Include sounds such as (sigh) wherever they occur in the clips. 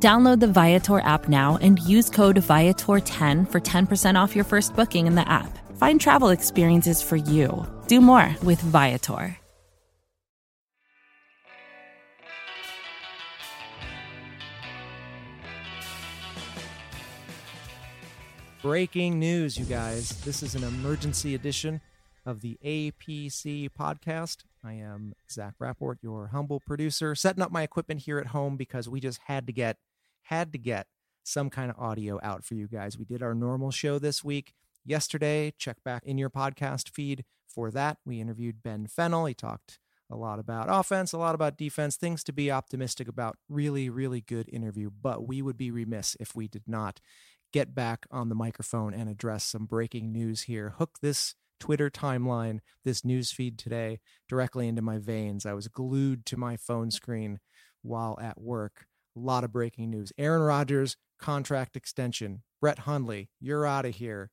Download the Viator app now and use code Viator10 for 10% off your first booking in the app. Find travel experiences for you. Do more with Viator. Breaking news, you guys. This is an emergency edition of the APC podcast. I am Zach Rapport, your humble producer, setting up my equipment here at home because we just had to get had to get some kind of audio out for you guys. We did our normal show this week yesterday. Check back in your podcast feed for that. We interviewed Ben Fennell. He talked a lot about offense, a lot about defense, things to be optimistic about. Really, really good interview. But we would be remiss if we did not get back on the microphone and address some breaking news here. Hook this Twitter timeline, this news feed today directly into my veins. I was glued to my phone screen while at work. A lot of breaking news. Aaron Rodgers contract extension. Brett Hundley, you're out of here.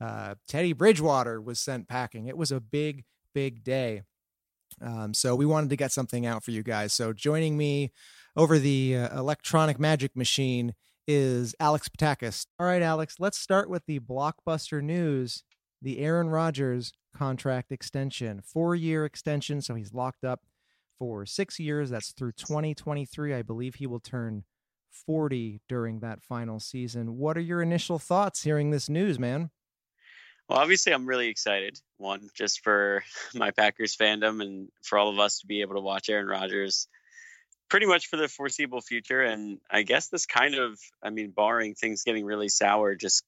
Uh, Teddy Bridgewater was sent packing. It was a big, big day. Um, so we wanted to get something out for you guys. So joining me over the uh, electronic magic machine is Alex Patakis. All right, Alex, let's start with the blockbuster news the Aaron Rodgers contract extension, four year extension. So he's locked up for six years. That's through 2023. I believe he will turn 40 during that final season. What are your initial thoughts hearing this news, man? Well, obviously, I'm really excited. One, just for (laughs) my Packers fandom and for all of us to be able to watch Aaron Rodgers pretty much for the foreseeable future. And I guess this kind of, I mean, barring things getting really sour, just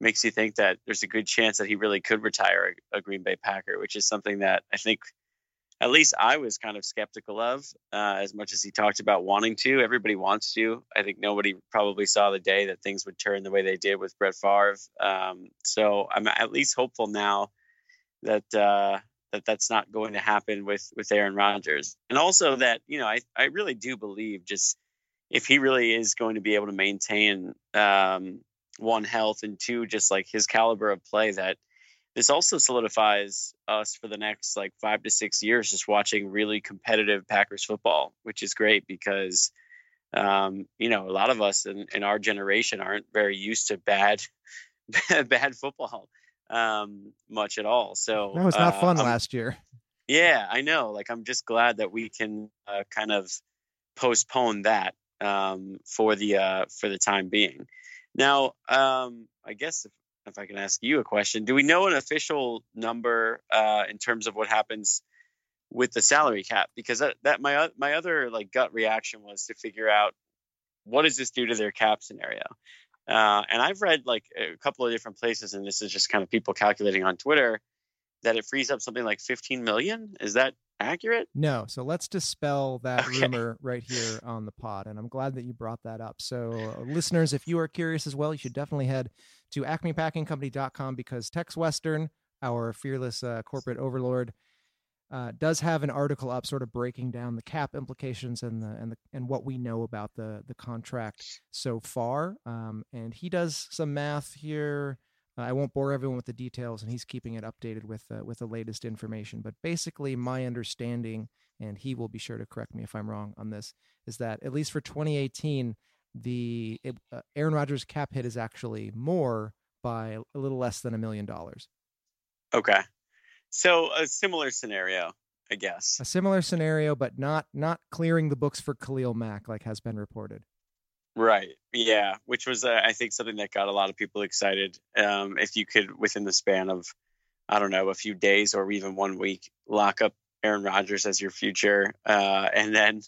makes you think that there's a good chance that he really could retire a, a Green Bay Packer, which is something that I think at least I was kind of skeptical of, uh, as much as he talked about wanting to. Everybody wants to. I think nobody probably saw the day that things would turn the way they did with Brett Favre. Um, so I'm at least hopeful now that uh, that that's not going to happen with with Aaron Rodgers, and also that you know I I really do believe just if he really is going to be able to maintain um, one health and two just like his caliber of play that this also solidifies us for the next like five to six years just watching really competitive Packers football, which is great because um, you know a lot of us in, in our generation aren't very used to bad (laughs) bad football um, much at all. So that was not uh, fun I'm, last year. Yeah, I know. Like I'm just glad that we can uh, kind of postpone that um, for the uh, for the time being. Now, um, I guess if, if I can ask you a question, do we know an official number uh, in terms of what happens with the salary cap? Because that, that my my other like gut reaction was to figure out what does this do to their cap scenario. Uh, and I've read like a couple of different places, and this is just kind of people calculating on Twitter that it frees up something like 15 million. Is that accurate? No. So let's dispel that okay. rumor right here (laughs) on the pod. And I'm glad that you brought that up. So, uh, listeners, if you are curious as well, you should definitely head to acmepackingcompany.com because Tex Western, our fearless uh, corporate overlord, uh, does have an article up, sort of breaking down the cap implications and the and the and what we know about the the contract so far. Um, and he does some math here. I won't bore everyone with the details, and he's keeping it updated with uh, with the latest information. But basically, my understanding, and he will be sure to correct me if I'm wrong on this, is that at least for 2018, the it, uh, Aaron Rodgers cap hit is actually more by a little less than a million dollars. Okay. So a similar scenario, I guess. A similar scenario, but not not clearing the books for Khalil Mack, like has been reported. Right. Yeah, which was uh, I think something that got a lot of people excited. Um, if you could, within the span of, I don't know, a few days or even one week, lock up Aaron Rodgers as your future, uh, and then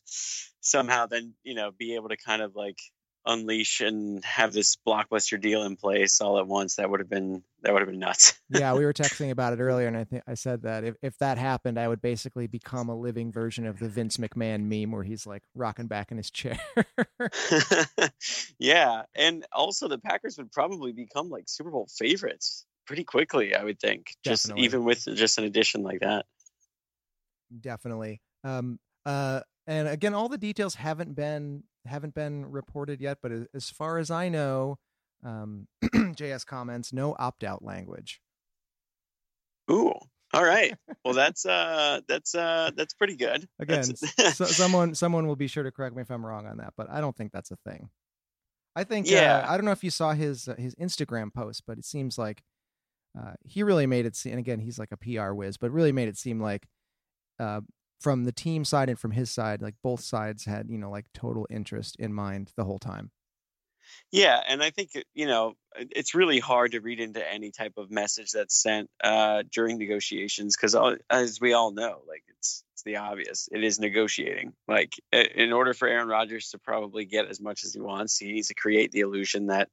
somehow then you know be able to kind of like unleash and have this blockbuster deal in place all at once, that would have been that would have been nuts. (laughs) yeah, we were texting about it earlier, and I think I said that if, if that happened, I would basically become a living version of the Vince McMahon meme where he's like rocking back in his chair. (laughs) (laughs) yeah, and also the Packers would probably become like Super Bowl favorites pretty quickly. I would think, just Definitely. even with just an addition like that. Definitely. Um. Uh. And again, all the details haven't been haven't been reported yet, but as- far as I know, um, (clears throat) JS comments no opt out language. Ooh, all right. (laughs) Well, that's uh, that's uh, that's pretty good. Again, (laughs) so, someone someone will be sure to correct me if I'm wrong on that, but I don't think that's a thing. I think Yeah. uh, I don't know if you saw his uh, his Instagram post, but it seems like uh, he really made it seem. And again, he's like a PR whiz, but really made it seem like uh, from the team side and from his side, like both sides had you know like total interest in mind the whole time. Yeah, and I think you know it's really hard to read into any type of message that's sent uh, during negotiations because, as we all know, like it's the obvious. It is negotiating. Like in order for Aaron Rodgers to probably get as much as he wants, he needs to create the illusion that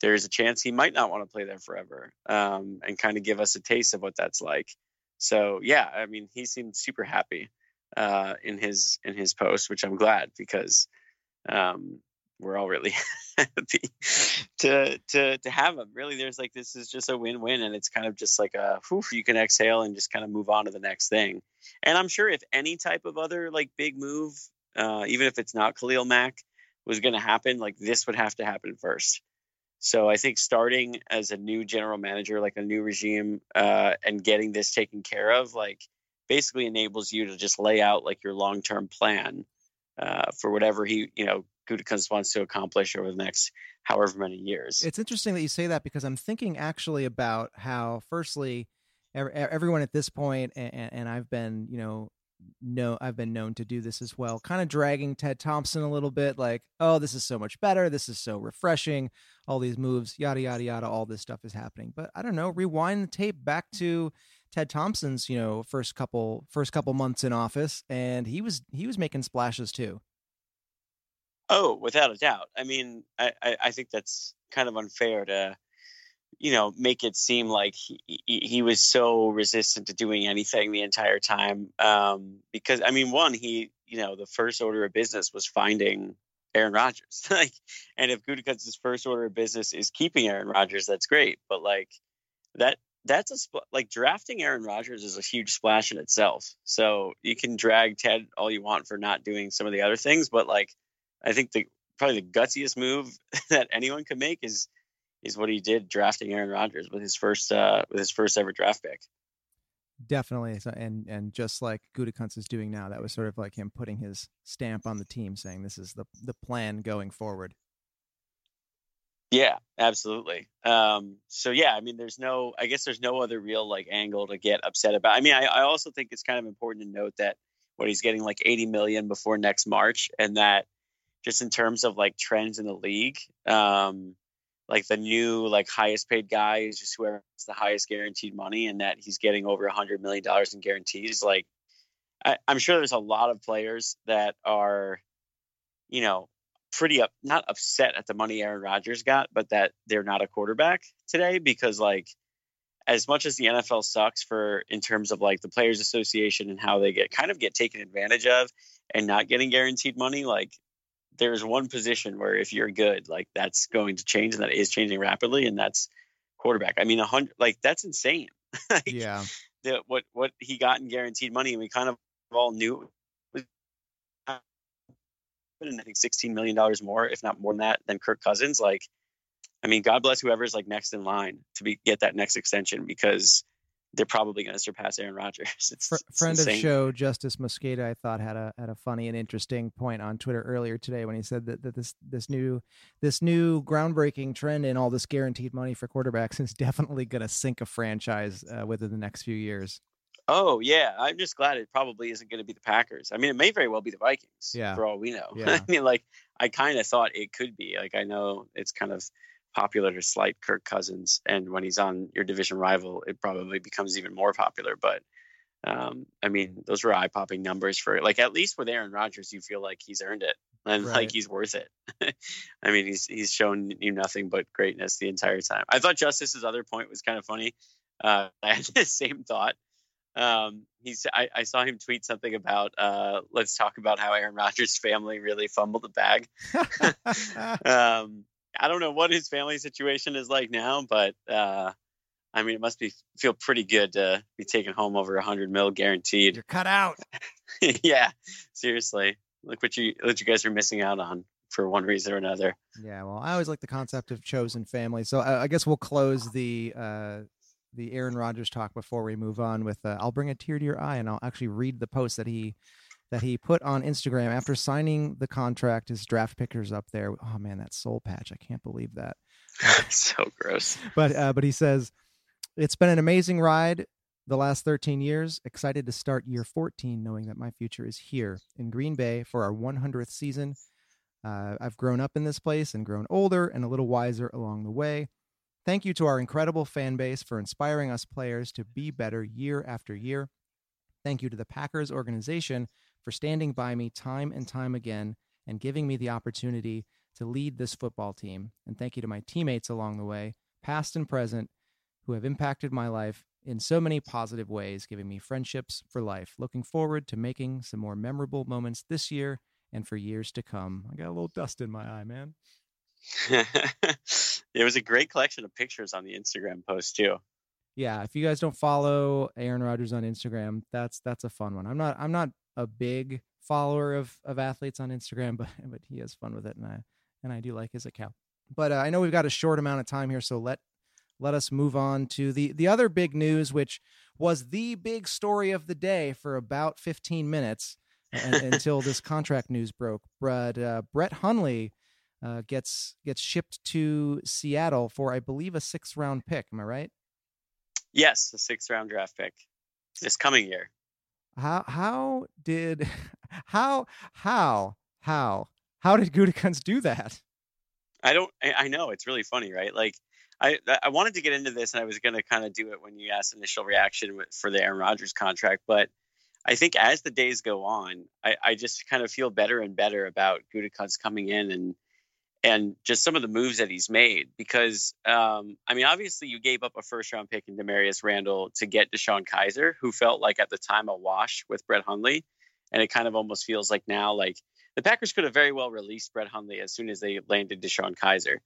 there is a chance he might not want to play there forever, um, and kind of give us a taste of what that's like. So yeah, I mean, he seemed super happy uh, in his in his post, which I'm glad because um, we're all really (laughs) happy to to to have him. Really, there's like this is just a win-win, and it's kind of just like a whew, you can exhale and just kind of move on to the next thing. And I'm sure if any type of other like big move, uh, even if it's not Khalil Mack, was going to happen, like this would have to happen first. So I think starting as a new general manager, like a new regime, uh, and getting this taken care of, like basically enables you to just lay out like your long-term plan uh, for whatever he, you know, Gutekunst wants to accomplish over the next however many years. It's interesting that you say that because I'm thinking actually about how, firstly, everyone at this point, and, and I've been, you know, no, I've been known to do this as well, kind of dragging Ted Thompson a little bit, like, oh, this is so much better, this is so refreshing, all these moves, yada yada yada, all this stuff is happening. But I don't know, rewind the tape back to Ted Thompson's, you know, first couple first couple months in office, and he was he was making splashes too. Oh, without a doubt. I mean, I, I, I think that's kind of unfair to, you know, make it seem like he, he, was so resistant to doing anything the entire time. Um, because I mean, one, he, you know, the first order of business was finding Aaron Rodgers. (laughs) like, and if Gutekunst's first order of business is keeping Aaron Rodgers, that's great. But like that, that's a like drafting Aaron Rodgers is a huge splash in itself. So you can drag Ted all you want for not doing some of the other things, but like I think the probably the gutsiest move (laughs) that anyone could make is is what he did drafting Aaron Rodgers with his first uh, with his first ever draft pick. Definitely, so, and and just like Gutekunst is doing now, that was sort of like him putting his stamp on the team, saying this is the the plan going forward. Yeah, absolutely. Um, so yeah, I mean, there's no, I guess there's no other real like angle to get upset about. I mean, I, I also think it's kind of important to note that what he's getting like 80 million before next March, and that just in terms of like trends in the league, um, like the new like highest paid guy is just whoever has the highest guaranteed money, and that he's getting over a hundred million dollars in guarantees. Like, I, I'm sure there's a lot of players that are, you know, pretty up not upset at the money Aaron Rodgers got, but that they're not a quarterback today because like as much as the NFL sucks for in terms of like the players association and how they get kind of get taken advantage of and not getting guaranteed money, like there's one position where if you're good, like that's going to change and that is changing rapidly and that's quarterback. I mean a hundred like that's insane. (laughs) like, Yeah, the, what what he got in guaranteed money and we kind of all knew it was and I think sixteen million dollars more, if not more than that, than Kirk Cousins. Like, I mean, God bless whoever's like next in line to be get that next extension because they're probably going to surpass Aaron Rodgers. (laughs) It's, Fr- it's friend of insane. show Justis Mosqueda, I thought had a had a funny and interesting point on Twitter earlier today when he said that, that this this new this new groundbreaking trend in all this guaranteed money for quarterbacks is definitely going to sink a franchise uh, within the next few years. Oh yeah, I'm just glad it probably isn't going to be the Packers. I mean, it may very well be the Vikings. Yeah. for all we know. (laughs) Yeah. I mean, like I kind of thought it could be. Like I know it's kind of popular to slight Kirk Cousins, and when he's on your division rival, it probably becomes even more popular. But um, I mean, those were eye popping numbers for like at least with Aaron Rodgers, you feel like he's earned it. and Right. like he's worth it. (laughs) I mean, he's he's shown you nothing but greatness the entire time. I thought Justis's other point was kind of funny. Uh, (laughs) I had the same thought. Um, he's I, I saw him tweet something about uh, let's talk about how Aaron Rodgers' family really fumbled the bag. (laughs) um, I don't know what his family situation is like now, but uh, I mean, it must be feel pretty good to be taking home over a hundred mil guaranteed. You're cut out. (laughs) yeah, seriously. Look what you what you guys are missing out on for one reason or another. Yeah, well, I always like the concept of chosen family. So I, I guess we'll close the uh, the Aaron Rodgers talk before we move on with. Uh, I'll bring a tear to your eye, and I'll actually read the post that he that he put on Instagram after signing the contract. His draft pictures up there. Oh man, that soul patch! I can't believe that. (laughs) so gross. But uh, but he says it's been an amazing ride the last 13 years. Excited to start year 14, knowing that my future is here in Green Bay for our 100th season. Uh, I've grown up in this place and grown older and a little wiser along the way. Thank you to our incredible fan base for inspiring us players to be better year after year. Thank you to the Packers organization for standing by me time and time again and giving me the opportunity to lead this football team. And thank you to my teammates along the way, past and present, who have impacted my life in so many positive ways, giving me friendships for life. Looking forward to making some more memorable moments this year and for years to come. I got a little dust in my eye, man. (laughs) it was a great collection of pictures on the Instagram post too. Yeah, if you guys don't follow Aaron Rodgers on Instagram, that's that's a fun one. I'm not I'm not a big follower of of athletes on Instagram, (laughs) but but he has fun with it, and I and I do like his account. But uh, I know we've got a short amount of time here, so let let us move on to the the other big news, which was the big story of the day for about 15 minutes and, until this (laughs) contract news broke. But uh, Brett Hundley uh, gets gets shipped to Seattle for, I believe, a sixth round pick. Am I right? Yes, a sixth round draft pick this coming year. How how did (laughs) how how how how did Gutekunst do that? I don't. I, know it's really funny, right? Like I I wanted to get into this, and I was going to kind of do it when you asked initial reaction for the Aaron Rodgers contract, but I think as the days go on, I, I just kind of feel better and better about Gutekunst coming in and and just some of the moves that he's made because um, I mean obviously you gave up a first round pick in Damarious Randall to get DeShone Kizer who felt like at the time a wash with Brett Hundley and it kind of almost feels like now like the Packers could have very well released Brett Hundley as soon as they landed DeShone Kizer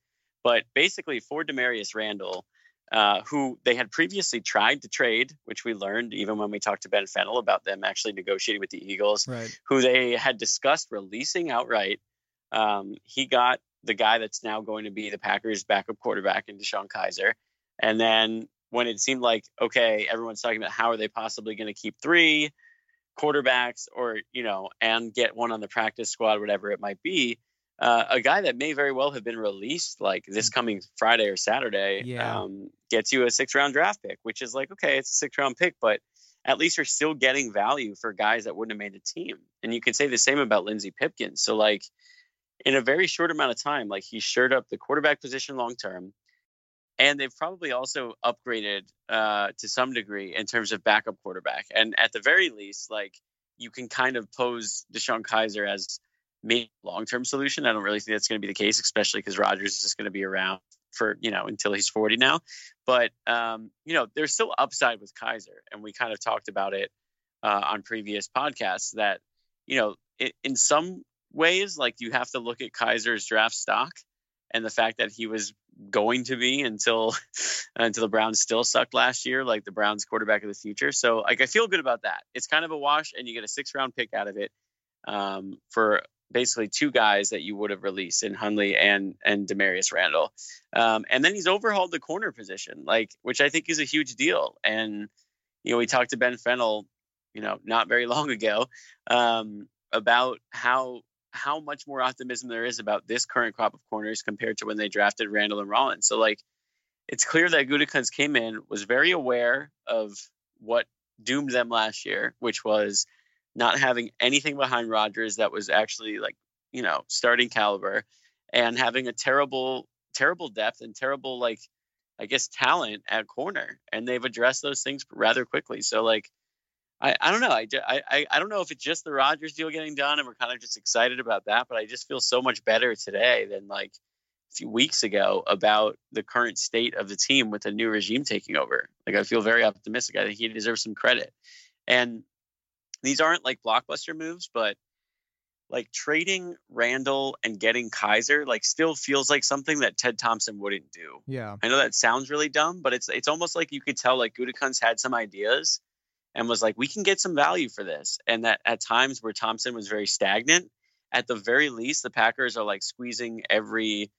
but basically for Damarious Randall uh, who they had previously tried to trade, which we learned even when we talked to Ben Fennell about them actually negotiating with the Eagles, Right. who they had discussed releasing outright. Um, he got the guy that's now going to be the Packers' backup quarterback in DeShone Kizer. And then when it seemed like, okay, everyone's talking about how are they possibly going to keep three quarterbacks or, you know, and get one on the practice squad, whatever it might be, uh, a guy that may very well have been released like this coming Friday or Saturday Yeah. um, gets you a six round draft pick, which is like, okay, it's a six round pick, but at least you're still getting value for guys that wouldn't have made the team. And you can say the same about Lenzy Pipkins. So, like, in a very short amount of time, like he shored up the quarterback position long term. And they've probably also upgraded uh, to some degree in terms of backup quarterback. And at the very least, like you can kind of pose DeShone Kizer as maybe long term solution. I don't really think that's going to be the case, especially because Rodgers is just going to be around for you know until he's 40 now. But um, you know, there's still upside with Kizer, and we kind of talked about it uh, on previous podcasts that you know in some ways, like you have to look at Kizer's draft stock and the fact that he was going to be until (laughs) until the Browns still sucked last year, like the Browns quarterback of the future. So like I feel good about that. It's kind of a wash, and you get a six round pick out of it um, for basically two guys that you would have released in Hundley and and Damarious Randall. Um, and then he's overhauled the corner position, like which I think is a huge deal. And you know, we talked to Ben Fennell, you know, not very (laughs) long ago, um, about how how much more optimism there is about this current crop of corners compared to when they drafted Randall and Rollins. So like it's clear that Gutekunst came in, was very aware of what doomed them last year, which was not having anything behind Rodgers that was actually like, you know, starting caliber and having a terrible, terrible depth and terrible, like, I guess, talent at corner. And they've addressed those things rather quickly. So, like, I, I don't know. I, I, I don't know if it's just the Rodgers deal getting done and we're kind of just excited about that, but I just feel so much better today than like a few weeks ago about the current state of the team with the new regime taking over. Like I feel very optimistic. I think he deserves some credit. And these aren't like blockbuster moves, but like trading Randall and getting Kizer like still feels like something that Ted Thompson wouldn't do. Yeah. I know that sounds really dumb, but it's it's almost like you could tell like Gutekunst had some ideas and was like, we can get some value for this. And that at times where Thompson was very stagnant, at the very least, the Packers are like squeezing every,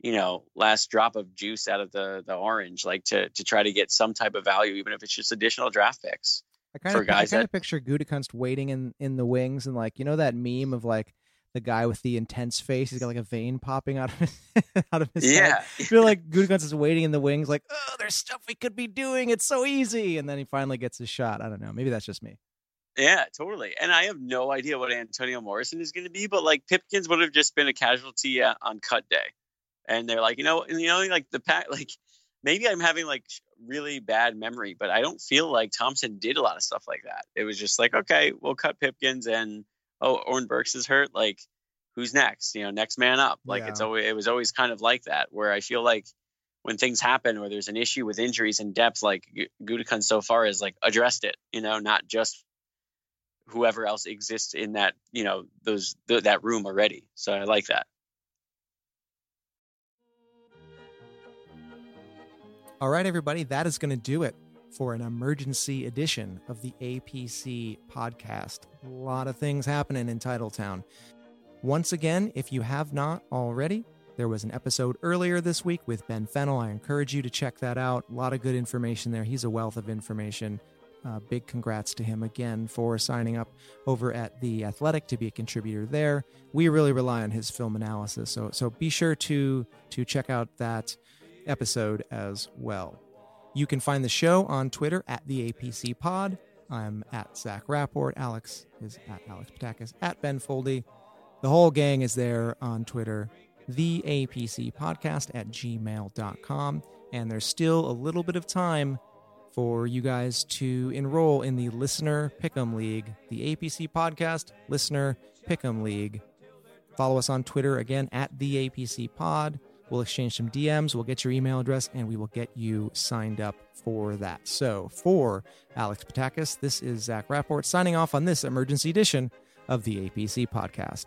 you know, last drop of juice out of the the orange, like to to try to get some type of value, even if it's just additional draft picks. I kind of I kind that... of picture Gutekunst waiting in in the wings and like you know that meme of like the guy with the intense face. He's got like a vein popping out of his (laughs) out of his yeah. head. I feel like Gutekunst is waiting in the wings, like, oh, there's stuff we could be doing. It's so easy, and then he finally gets his shot. I don't know. Maybe that's just me. Yeah, totally. And I have no idea what Antonio Morrison is going to be, but like Pipkins would have just been a casualty uh, on cut day, and they're like, you know, you know, like the pack, like maybe I'm having like really bad memory, but I don't feel like Thompson did a lot of stuff like that. It was just like, okay, we'll cut Pipkins and oh, Oren Burks is hurt. Like, who's next? You know, next man up. Like yeah. it's always it was always kind of like that. Where I feel like when things happen or there's an issue with injuries and depth, like Gutekunst so far has like addressed it. You know, not just whoever else exists in that you know those th- that room already. So I like that. All right, everybody, that is going to do it for an emergency edition of the APC podcast. A lot of things happening in Titletown. Once again, if you have not already, there was an episode earlier this week with Ben Fennell. I encourage you to check that out. A lot of good information there. He's a wealth of information. Uh, big congrats to him again for signing up over at the Athletic to be a contributor there. We really rely on his film analysis, so so be sure to to check out that episode as well. You can find the show on Twitter at the APC Pod. I'm at Zach Rapport. Alex is at Alex Patakis, at Ben Foldy. The whole gang is there on Twitter, the APC Podcast at gmail.com. And there's still a little bit of time for you guys to enroll in the Listener Pick'em League, the APC Podcast Listener Pick'em League. Follow us on Twitter again at the APC Pod. We'll exchange some DMs, we'll get your email address, and we will get you signed up for that. So, for Alex Patakis, this is Zach Rapport signing off on this emergency edition of the APC podcast.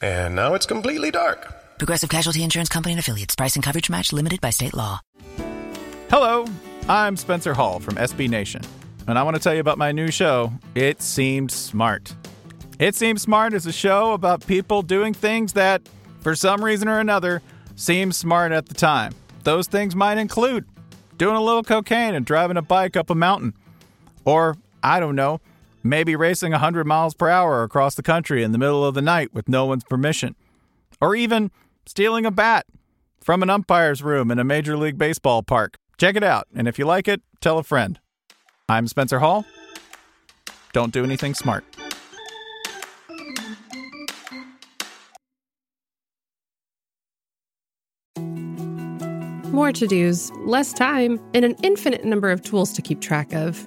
And now it's completely dark. Progressive Casualty Insurance Company and Affiliates. Price and coverage match limited by state law. Hello, I'm Spencer Hall from SB Nation, and I want to tell you about my new show, It Seemed Smart. It Seems Smart is a show about people doing things that, for some reason or another, seem smart at the time. Those things might include doing a little cocaine and driving a bike up a mountain. Or, I don't know, maybe racing 100 miles per hour across the country in the middle of the night with no one's permission. Or even stealing a bat from an umpire's room in a Major League Baseball park. Check it out, and if you like it, tell a friend. I'm Spencer Hall. Don't do anything smart. More to dos, less time, and an infinite number of tools to keep track of.